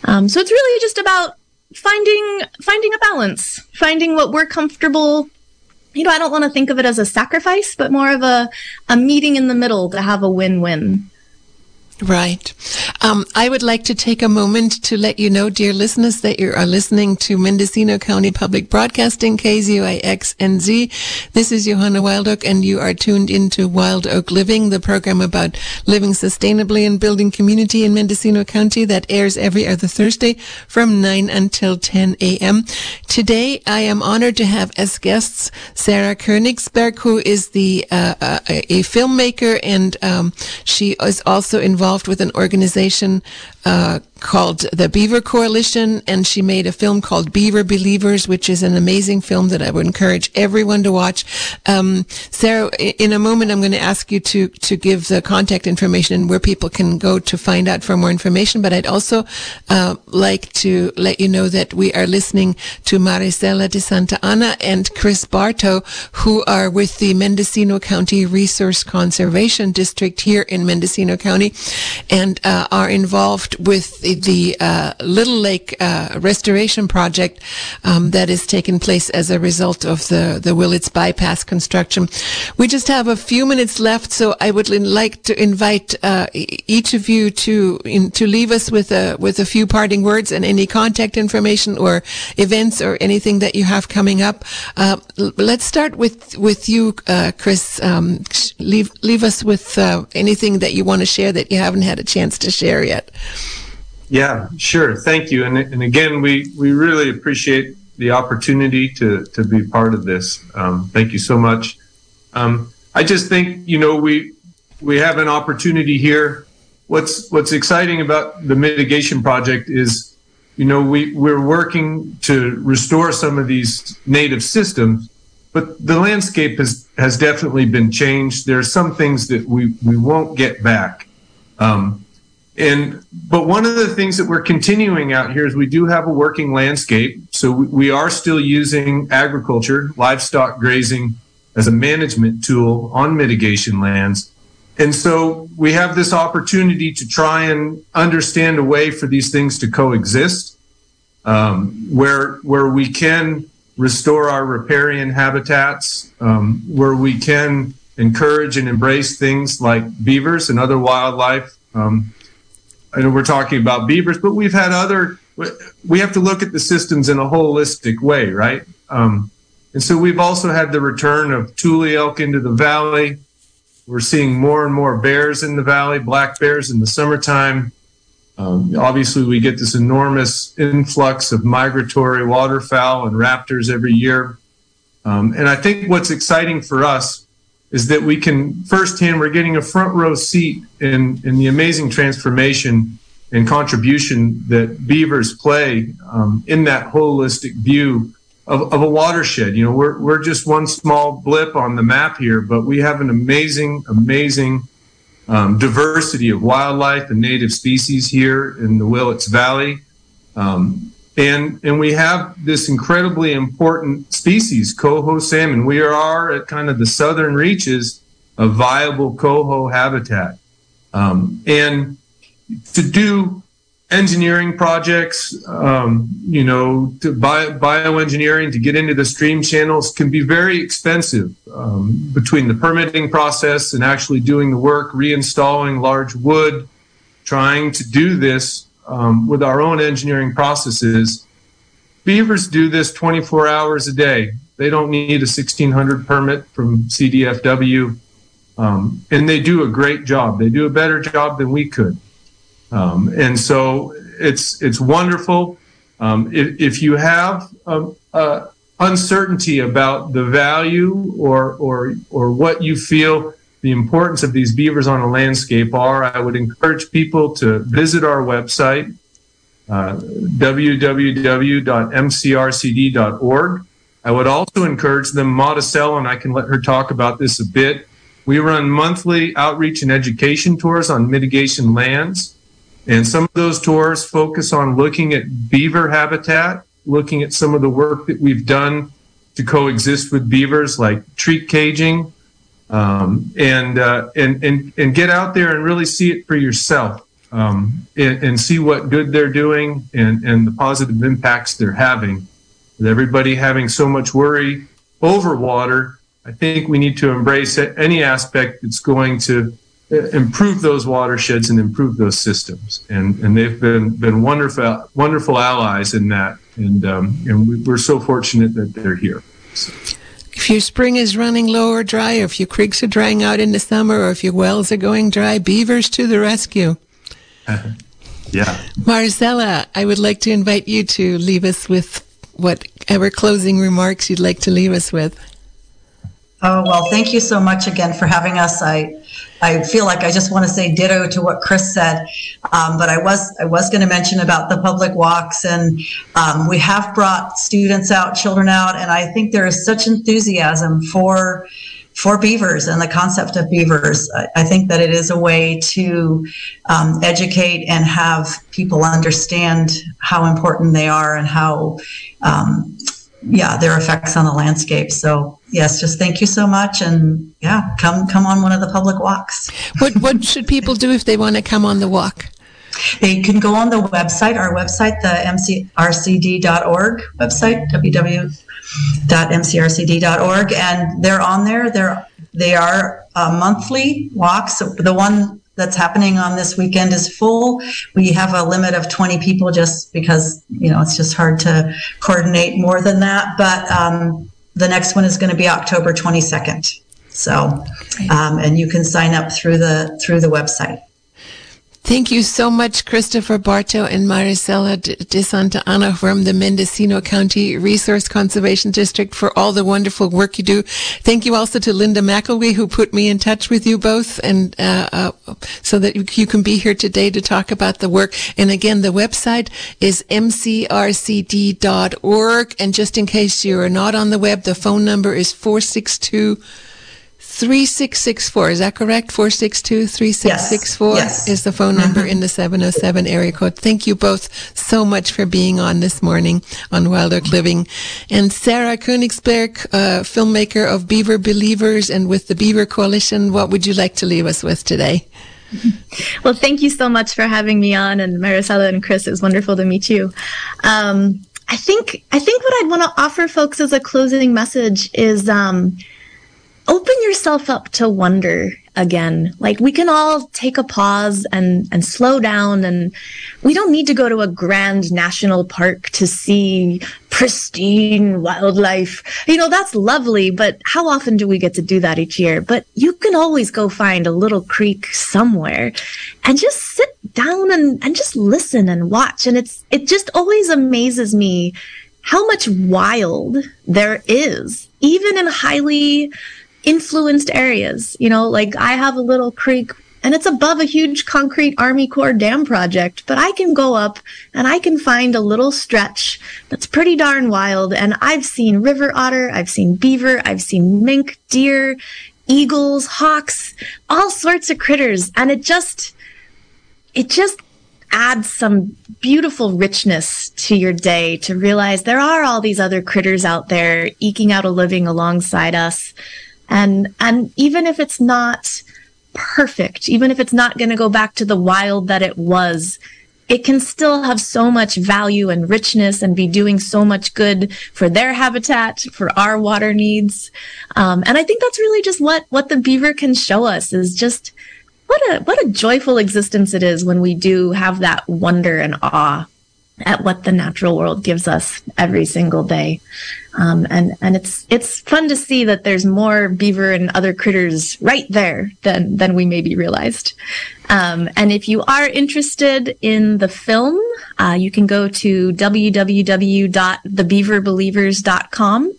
Um, so it's really just about finding, finding a balance, finding what we're comfortable you know, I don't want to think of it as a sacrifice, but more of a, a meeting in the middle to have a win-win.
Right. Um, I would like to take a moment to let you know, dear listeners, that you are listening to Mendocino County Public Broadcasting, KZYX-NZ. This is Johanna Wild Oak, and you are tuned into Wild Oak Living, the program about living sustainably and building community in Mendocino County that airs every other Thursday from 9 until 10 a.m. Today, I am honored to have as guests Sarah Koenigsberg, who is the uh, uh, a filmmaker, and um, she is also involved involved with an organization uh, called the Beaver Coalition, and she made a film called Beaver Believers, which is an amazing film that I would encourage everyone to watch. Um, Sarah, in a moment, I'm going to ask you to to give the contact information and where people can go to find out for more information. But I'd also uh, like to let you know that we are listening to Maricela de Santa Ana and Chris Barto, who are with the Mendocino County Resource Conservation District here in Mendocino County, and uh, are involved with the, the uh, Little Lake uh, restoration project um, that is taking place as a result of the the Willits bypass construction. We just have a few minutes left, so I would like to invite uh, each of you to in, to leave us with a with a few parting words and any contact information or events or anything that you have coming up. Uh, let's start with with you, uh, Chris. Um, leave leave us with uh, anything that you want to share that you haven't had a chance to share yet.
Yeah, sure. Thank you. And, and again, we, we really appreciate the opportunity to, to be part of this. Um, thank you so much. Um, I just think, you know, we, we have an opportunity here. What's, what's exciting about the mitigation project is, you know, we, we're working to restore some of these native systems, but the landscape has, has definitely been changed. There are some things that we, we won't get back. Um, and but one of the things that we're continuing out here is we do have a working landscape. So we, are still using agriculture, livestock grazing as a management tool on mitigation lands. And so we have this opportunity to try and understand a way for these things to coexist, um, where where we can restore our riparian habitats, um, where we can encourage and embrace things like beavers and other wildlife. Um, I know we're talking about beavers, but we've had other. We have to look at the systems in a holistic way, right? Um, and so we've also had the return of tule elk into the valley. We're seeing more and more bears in the valley, black bears in the summertime. Um, obviously, we get this enormous influx of migratory waterfowl and raptors every year. Um, and I think what's exciting for us is that we can firsthand, we're getting a front row seat in, in the amazing transformation and contribution that beavers play um, in that holistic view of, of a watershed. You know, we're, we're just one small blip on the map here, but we have an amazing, amazing um, diversity of wildlife and native species here in the Willits Valley. Um, and, and we have this incredibly important species, coho salmon. We are at kind of the southern reaches of viable coho habitat. Um, and to do engineering projects, um, you know, to bio, bioengineering to get into the stream channels can be very expensive um, between the permitting process and actually doing the work, reinstalling large wood, trying to do this um, with our own engineering processes. Beavers do this 24 hours a day. They don't need a 1600 permit from CDFW. Um, and they do a great job. They do a better job than we could. Um, and so it's it's wonderful. Um, if, if, you have um, uh, uncertainty about the value or or or what you feel the importance of these beavers on a landscape are, I would encourage people to visit our website, uh, www.mcrcd.org. I would also encourage them, Maricela, and I can let her talk about this a bit. We run monthly outreach and education tours on mitigation lands. And some of those tours focus on looking at beaver habitat, looking at some of the work that we've done to coexist with beavers, like tree caging, um, and, uh, and and and get out there and really see it for yourself, um, and, and, see what good they're doing and and the positive impacts they're having. With everybody having so much worry over water, I think we need to embrace any aspect that's going to uh, improve those watersheds and improve those systems. And and they've been been wonderful wonderful allies in that. And um, and we're so fortunate that they're here. So.
If your spring is running low or dry, or if your creeks are drying out in the summer, or if your wells are going dry, beavers to the rescue.
yeah.
Maricela, I would like to invite you to leave us with whatever closing remarks you'd like to leave us with.
Oh, well, thank you so much again for having us. I I feel like I just want to say ditto to what Chris said, um, but I was I was going to mention about the public walks, and um, we have brought students out, children out, and I think there is such enthusiasm for for beavers and the concept of beavers. I, I think that it is a way to um, educate and have people understand how important they are and how um, yeah, their effects on the landscape. So yes, just thank you so much, and yeah, come come on one of the public walks.
What what should people do if they want to come on the walk?
They can go on the website, our website, the mcrcd.org website, www.mcrcd.org, and they're on there. They're they are uh, monthly walks. The one that's happening on this weekend is full. We have a limit of 20 people just because, you know, it's just hard to coordinate more than that. But um, the next one is going to be October 22nd. So, um, and you can sign up through the through the website.
Thank you so much, Christopher Barto and Maricela De Santa Ana from the Mendocino County Resource Conservation District for all the wonderful work you do. Thank you also to Linda McElwee who put me in touch with you both and uh, uh, so that you can be here today to talk about the work. And again, the website is mcrcd.org. And just in case you are not on the web, the phone number is 462- 3664, is that correct? 462 3664
yes.
is the phone number mm-hmm. in the 707 area code. Thank you both so much for being on this morning on Wild Oak Living. And Sarah Koenigsberg, uh, filmmaker of Beaver Believers and with the Beaver Coalition, what would you like to leave us with today?
Well, thank you so much for having me on, and Maricela and Chris. It was wonderful to meet you. Um, I think I think what I'd want to offer folks as a closing message is um, open yourself up to wonder again. Like we can all take a pause and, and slow down and we don't need to go to a grand national park to see pristine wildlife. You know, that's lovely, but how often do we get to do that each year? But you can always go find a little creek somewhere and just sit down and, and just listen and watch. And it's, it just always amazes me how much wild there is, even in highly influenced areas. You know, like I have a little creek and it's above a huge concrete Army Corps dam project, but I can go up and I can find a little stretch that's pretty darn wild. And I've seen river otter, I've seen beaver, I've seen mink, deer, eagles, hawks, all sorts of critters. And it just, it just adds some beautiful richness to your day to realize there are all these other critters out there eking out a living alongside us and, and even if it's not perfect, even if it's not going to go back to the wild that it was, it can still have so much value and richness and be doing so much good for their habitat, for our water needs. Um, and I think that's really just what, what the beaver can show us is just what a, what a joyful existence it is when we do have that wonder and awe at what the natural world gives us every single day. Um, and, and it's, it's fun to see that there's more beaver and other critters right there than, than we maybe realized. Um, and if you are interested in the film, uh, you can go to www.thebeaverbelievers.com.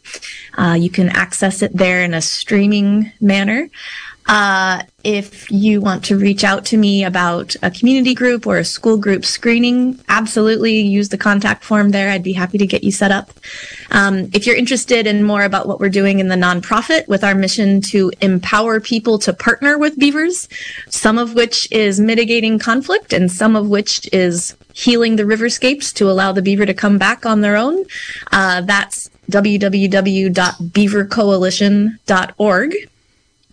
Uh, you can access it there in a streaming manner. Uh, if you want to reach out to me about a community group or a school group screening, absolutely use the contact form there. I'd be happy to get you set up. Um, if you're interested in more about what we're doing in the nonprofit with our mission to empower people to partner with beavers, some of which is mitigating conflict and some of which is healing the riverscapes to allow the beaver to come back on their own, uh, that's www.beavercoalition.org.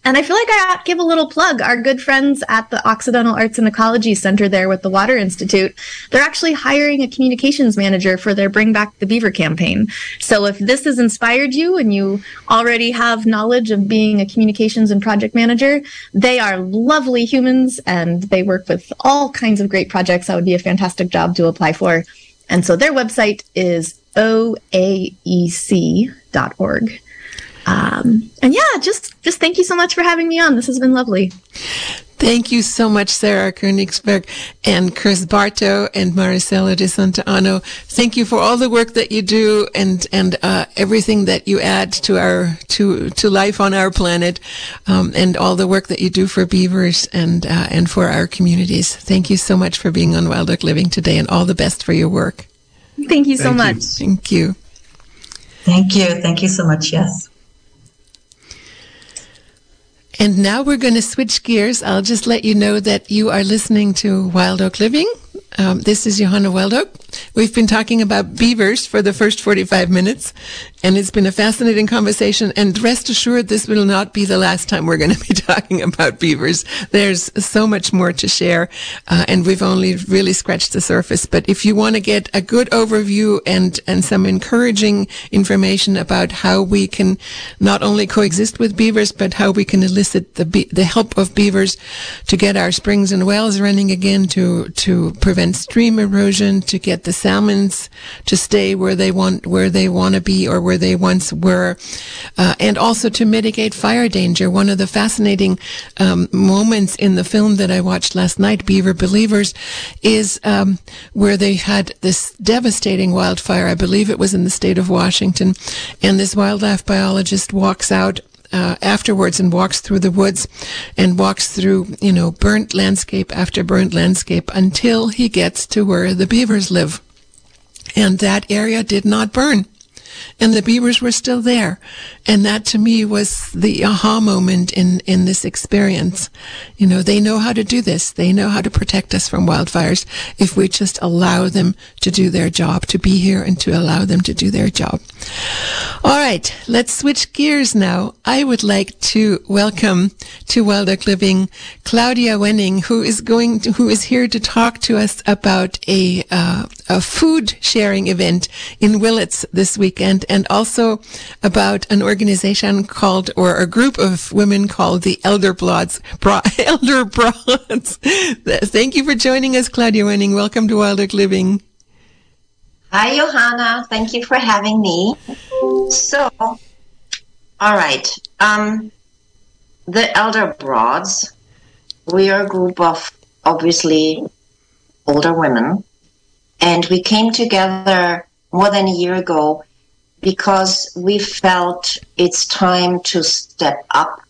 And I feel like I ought to give a little plug. Our good friends at the Occidental Arts and Ecology Center there with the Water Institute, they're actually hiring a communications manager for their Bring Back the Beaver campaign. So if this has inspired you and you already have knowledge of being a communications and project manager, they are lovely humans and they work with all kinds of great projects. That would be a fantastic job to apply for. And so their website is oaec.org. Um, and yeah, just just thank you so much for having me on. This has been lovely.
Thank you so much, Sarah Koenigsberg and Chris Barto and Maricela de Santana. Thank you for all the work that you do and and uh, everything that you add to our to to life on our planet, um, and all the work that you do for beavers and uh, and for our communities. Thank you so much for being on Wild Oak Living today, and all the best for your work.
Thank you so
Thank
much.
you.
Thank you.
Thank you. Thank you so much. Yes.
And now we're going to switch gears. I'll just let you know that you are listening to Wild Oak Living. Um, this is Johanna Wild Oak. We've been talking about beavers for the first 45 minutes, and it's been a fascinating conversation. And rest assured, this will not be the last time we're going to be talking about beavers. There's so much more to share, uh, and we've only really scratched the surface. But if you want to get a good overview and, and some encouraging information about how we can not only coexist with beavers, but how we can elicit the, be- the help of beavers to get our springs and wells running again, to, to prevent stream erosion, to get the salmons to stay where they want, where they want to be or where they once were, uh, and also to mitigate fire danger. One of the fascinating um, moments in the film that I watched last night, Beaver Believers, is um, where they had this devastating wildfire. I believe it was in the state of Washington, and this wildlife biologist walks out uh, afterwards and walks through the woods and walks through, you know, burnt landscape after burnt landscape until he gets to where the beavers live. And that area did not burn. And the beavers were still there. And that to me was the aha moment in, in this experience. You know, they know how to do this. They know how to protect us from wildfires if we just allow them to do their job, to be here and to allow them to do their job. All right, let's switch gears now. I would like to welcome to Wild Oak Living Claudia Wenning, who is going to, who is here to talk to us about a uh, a food sharing event in Willits this weekend, and also about an organization called or a group of women called the Elder. Bro- Elder Broads. Thank you for joining us, Claudia Wenning. Welcome to Wild Oak Living.
Hi, Johanna. Thank you for having me. So, all right. Um, the Elder Broads, we are a group of obviously older women, and we came together more than a year ago because we felt it's time to step up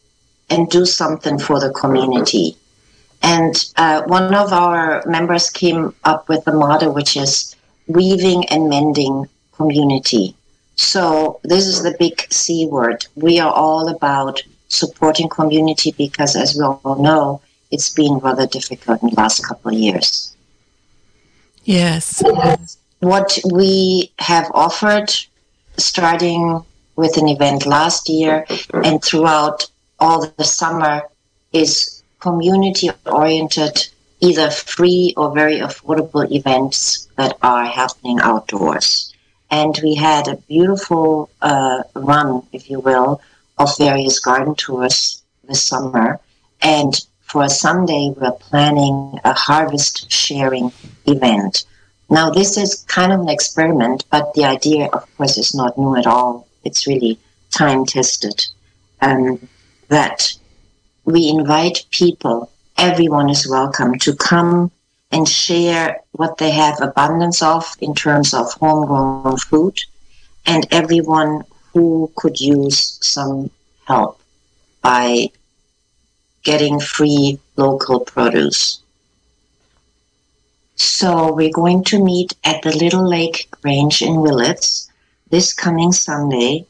and do something for the community. And uh, one of our members came up with the motto, which is weaving and mending community. So this is the big C word. We are all about supporting community because, as we all know, it's been rather difficult in the last couple of years.
Yes.
What we have offered, starting with an event last year and throughout all the summer, is community oriented, either free or very affordable events that are happening outdoors. And we had a beautiful uh, run, if you will, of various garden tours this summer. And for Sunday, we're planning a harvest sharing event. Now, this is kind of an experiment, but the idea, of course, is not new at all. It's really time tested. Um, that we invite people, everyone is welcome to come and share what they have abundance of in terms of homegrown food, and everyone who could use some help by getting free local produce. So we're going to meet at the Little Lake Grange in Willits this coming Sunday.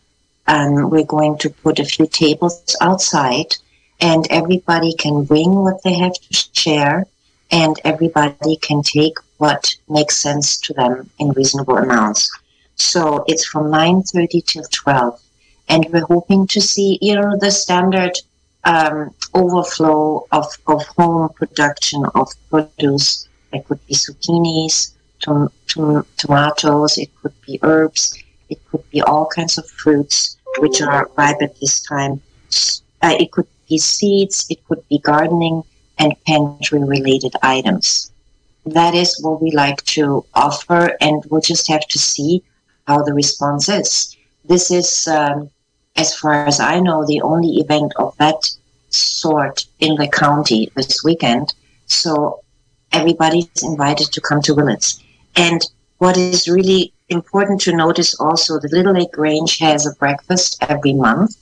Um, we're going to put a few tables outside, and everybody can bring what they have to share, and everybody can take what makes sense to them in reasonable amounts. So it's from 9:30 till 12, and we're hoping to see, you know, the standard um, overflow of, of home production of produce. It could be zucchinis, tom- tom- tomatoes, it could be herbs, it could be all kinds of fruits which are ripe at this time. Uh, it could be seeds, it could be gardening and pantry related items. That is what we like to offer, and we'll just have to see how the response is. This is, um, as far as I know, the only event of that sort in the county this weekend. So everybody's invited to come to Willits. And what is really important to notice also, the Little Lake Grange has a breakfast every month.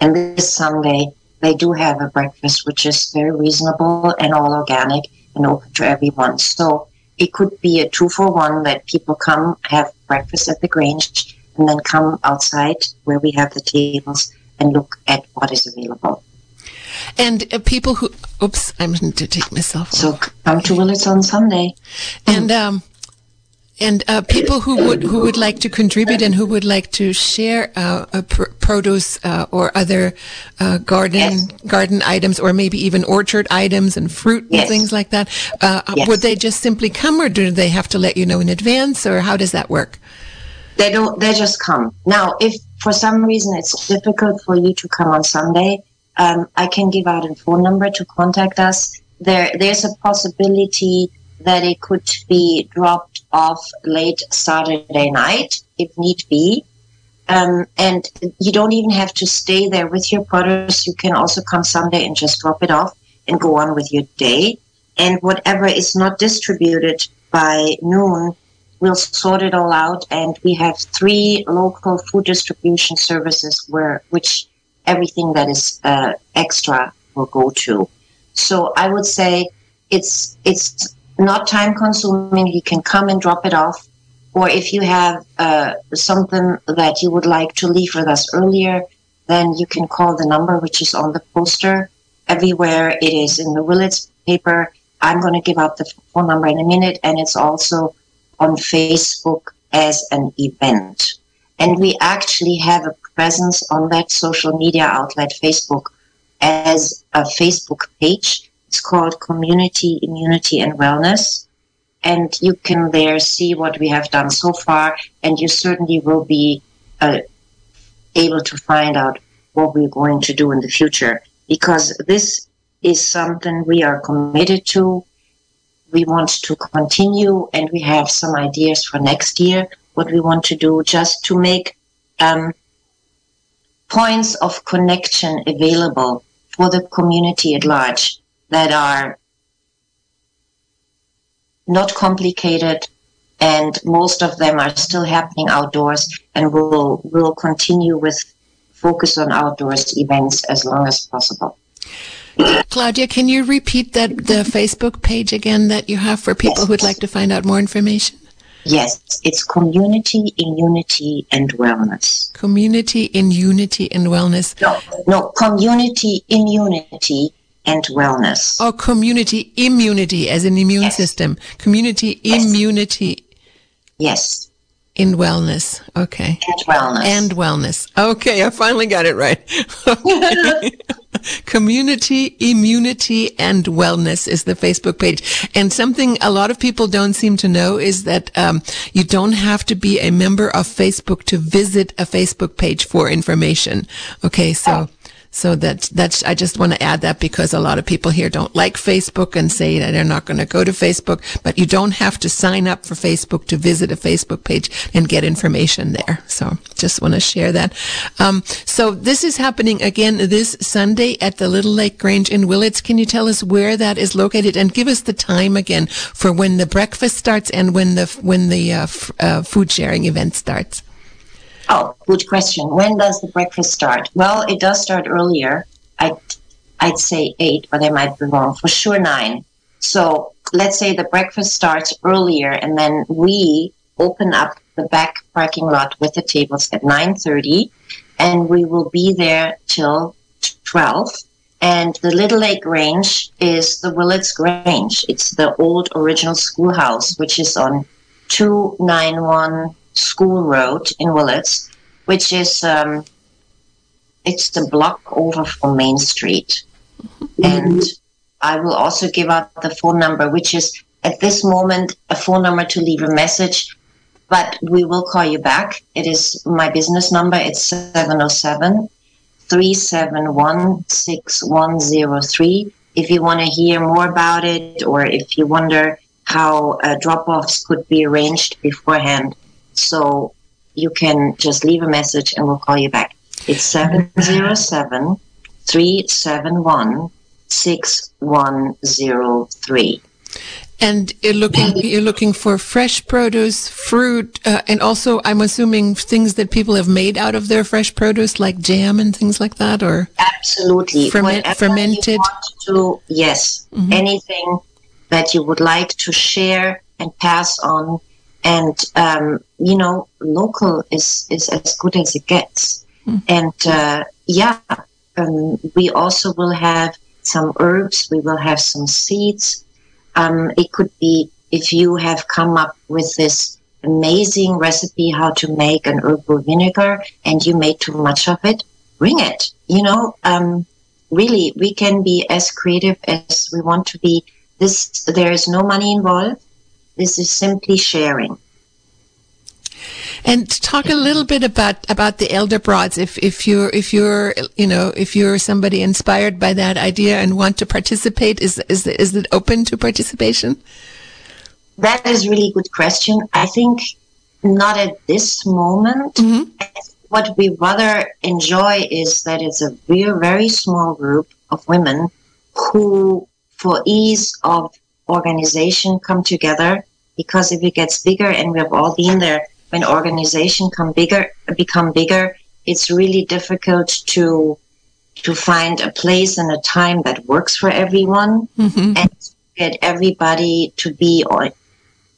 And this Sunday, they do have a breakfast which is very reasonable and all organic and open to everyone. So it could be a two for one that people come have breakfast at the Grange and then come outside where we have the tables and look at what is available.
And uh, people who, oops, I'm going to take myself.
So come to Willits on Sunday.
And um, and uh, people who would who would like to contribute and who would like to share uh, pr- produce uh, or other uh, garden yes. garden items or maybe even orchard items and fruit yes. and things like that, uh, yes. would they just simply come or do they have to let you know in advance or how does that work?
They don't. They just come. Now, if for some reason it's difficult for you to come on Sunday, um, I can give out a phone number to contact us. There, there's a possibility that it could be dropped off late Saturday night if need be. Um, and you don't even have to stay there with your produce. You can also come Sunday and just drop it off and go on with your day. And whatever is not distributed by noon, we'll sort it all out. And we have three local food distribution services where, which everything that is uh, extra will go to. So I would say it's, it's not time consuming. You can come and drop it off. Or if you have uh, something that you would like to leave with us earlier, then you can call the number which is on the poster. Everywhere it is in the Willits paper. I'm going to give out the phone number in a minute, and it's also on Facebook as an event. And we actually have a presence on that social media outlet, Facebook, as a Facebook page it's called Community Immunity and Wellness. And you can there see what we have done so far, and you certainly will be uh, able to find out what we're going to do in the future because this is something we are committed to. We want to continue, and we have some ideas for next year what we want to do just to make um, points of connection available for the community at large that are not complicated and most of them are still happening outdoors and will will continue with focus on outdoors events as long as possible.
Claudia, can you repeat that the Facebook page again that you have for people yes. who would like to find out more information?
Yes, it's Community in Unity and Wellness.
Community in Unity and Wellness.
No, no, Community in Unity and wellness.
Oh, community immunity as an immune yes. system. Community yes. immunity.
Yes.
In wellness. Okay.
And wellness.
And wellness. Okay, I finally got it right. Community Immunity and Wellness is the Facebook page. And something a lot of people don't seem to know is that um, you don't have to be a member of Facebook to visit a Facebook page for information. Okay, so. So that that's I just want to add that because a lot of people here don't like Facebook and say that they're not going to go to Facebook, but you don't have to sign up for Facebook to visit a Facebook page and get information there. So just want to share that. Um, so this is happening again this Sunday at the Little Lake Grange in Willits. Can you tell us where that is located and give us the time again for when the breakfast starts and when the when the uh, f- uh, food sharing event starts?
Oh, good question. When does the breakfast start? Well, it does start earlier. I'd, I'd say eight, but I might be wrong. For sure, nine. So let's say the breakfast starts earlier, and then we open up the back parking lot with the tables at 9.30, and we will be there till 12. And the Little Lake Grange is the Willits Grange. It's the old original schoolhouse, which is on 291 School Road in Willits, which is um, it's the block over from Main Street. Mm-hmm. And I will also give out the phone number, which is at this moment a phone number to leave a message, but we will call you back. It is my business number. It's 707 371 6103. If you want to hear more about it or if you wonder how uh, drop offs could be arranged beforehand, so you can just leave a message and we'll call you back. It's 707 371 6103.
And you're looking, you're looking for fresh produce, fruit, uh, and also I'm assuming things that people have made out of their fresh produce, like jam and things like that, or
absolutely
ferment, fermented.
To, yes, mm-hmm. anything that you would like to share and pass on, and um, you know, local is is as good as it gets. Mm-hmm. And uh, yeah, um, we also will have some herbs. We will have some seeds um, it could be if you have come up with this amazing recipe how to make an herbal vinegar and you made too much of it, bring it. You know, um, really, we can be as creative as we want to be. This there is no money involved. This is simply sharing.
And talk a little bit about about the elder broads. If if you're if you're you know if you're somebody inspired by that idea and want to participate, is is is it open to participation?
That is really good question. I think not at this moment. Mm-hmm. What we rather enjoy is that it's a very very small group of women who, for ease of organization, come together. Because if it gets bigger, and we have all been there, when organization come bigger become bigger it's really difficult to to find a place and a time that works for everyone mm-hmm. and get everybody to be on,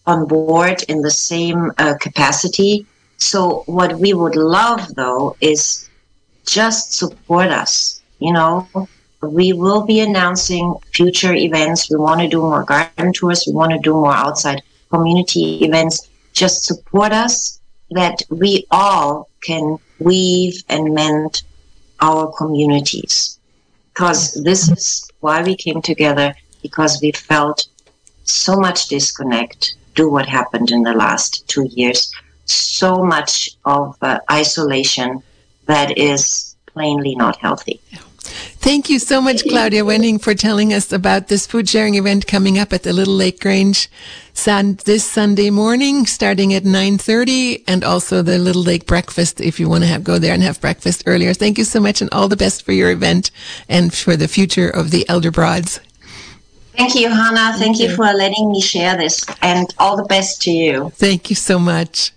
on board in the same uh, capacity so what we would love though is just support us you know we will be announcing future events. We want to do more garden tours. We want to do more outside community events. Just support us that we all can weave and mend our communities. Because this is why we came together, because we felt so much disconnect do what happened in the last two years, so much of uh, isolation that is plainly not healthy.
Thank you so much, Claudia Wenning, for telling us about this food sharing event coming up at the Little Lake Grange this Sunday morning, starting at 9.30, and also the Little Lake Breakfast if you want to have, go there and have breakfast earlier. Thank you so much, and all the best for your event and for the future of the Elder Broads.
Thank you, Hannah. Thank, Thank you. you for letting me share this, and all the best to you.
Thank you so much.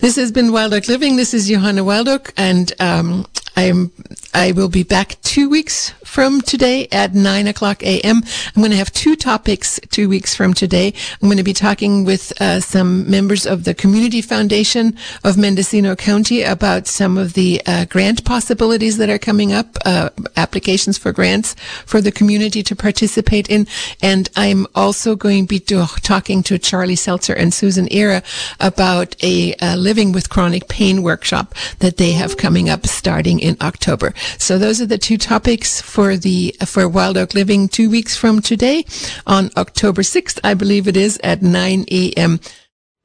This has been Wild Oak Living. This is Johanna Wild Oak, and um, I'm I will be back two weeks from today at nine o'clock a.m. I'm going to have two topics two weeks from today. I'm going to be talking with uh, some members of the Community Foundation of Mendocino County about some of the uh, grant possibilities that are coming up, uh, applications for grants for the community to participate in, and I'm also going to be do- talking to Charlie Seltzer and Susan Era about a uh, living with chronic pain workshop that they have coming up starting in October. So those are the two topics for the for Wild Oak Living two weeks from today on October 6th, I believe it is at 9 a.m.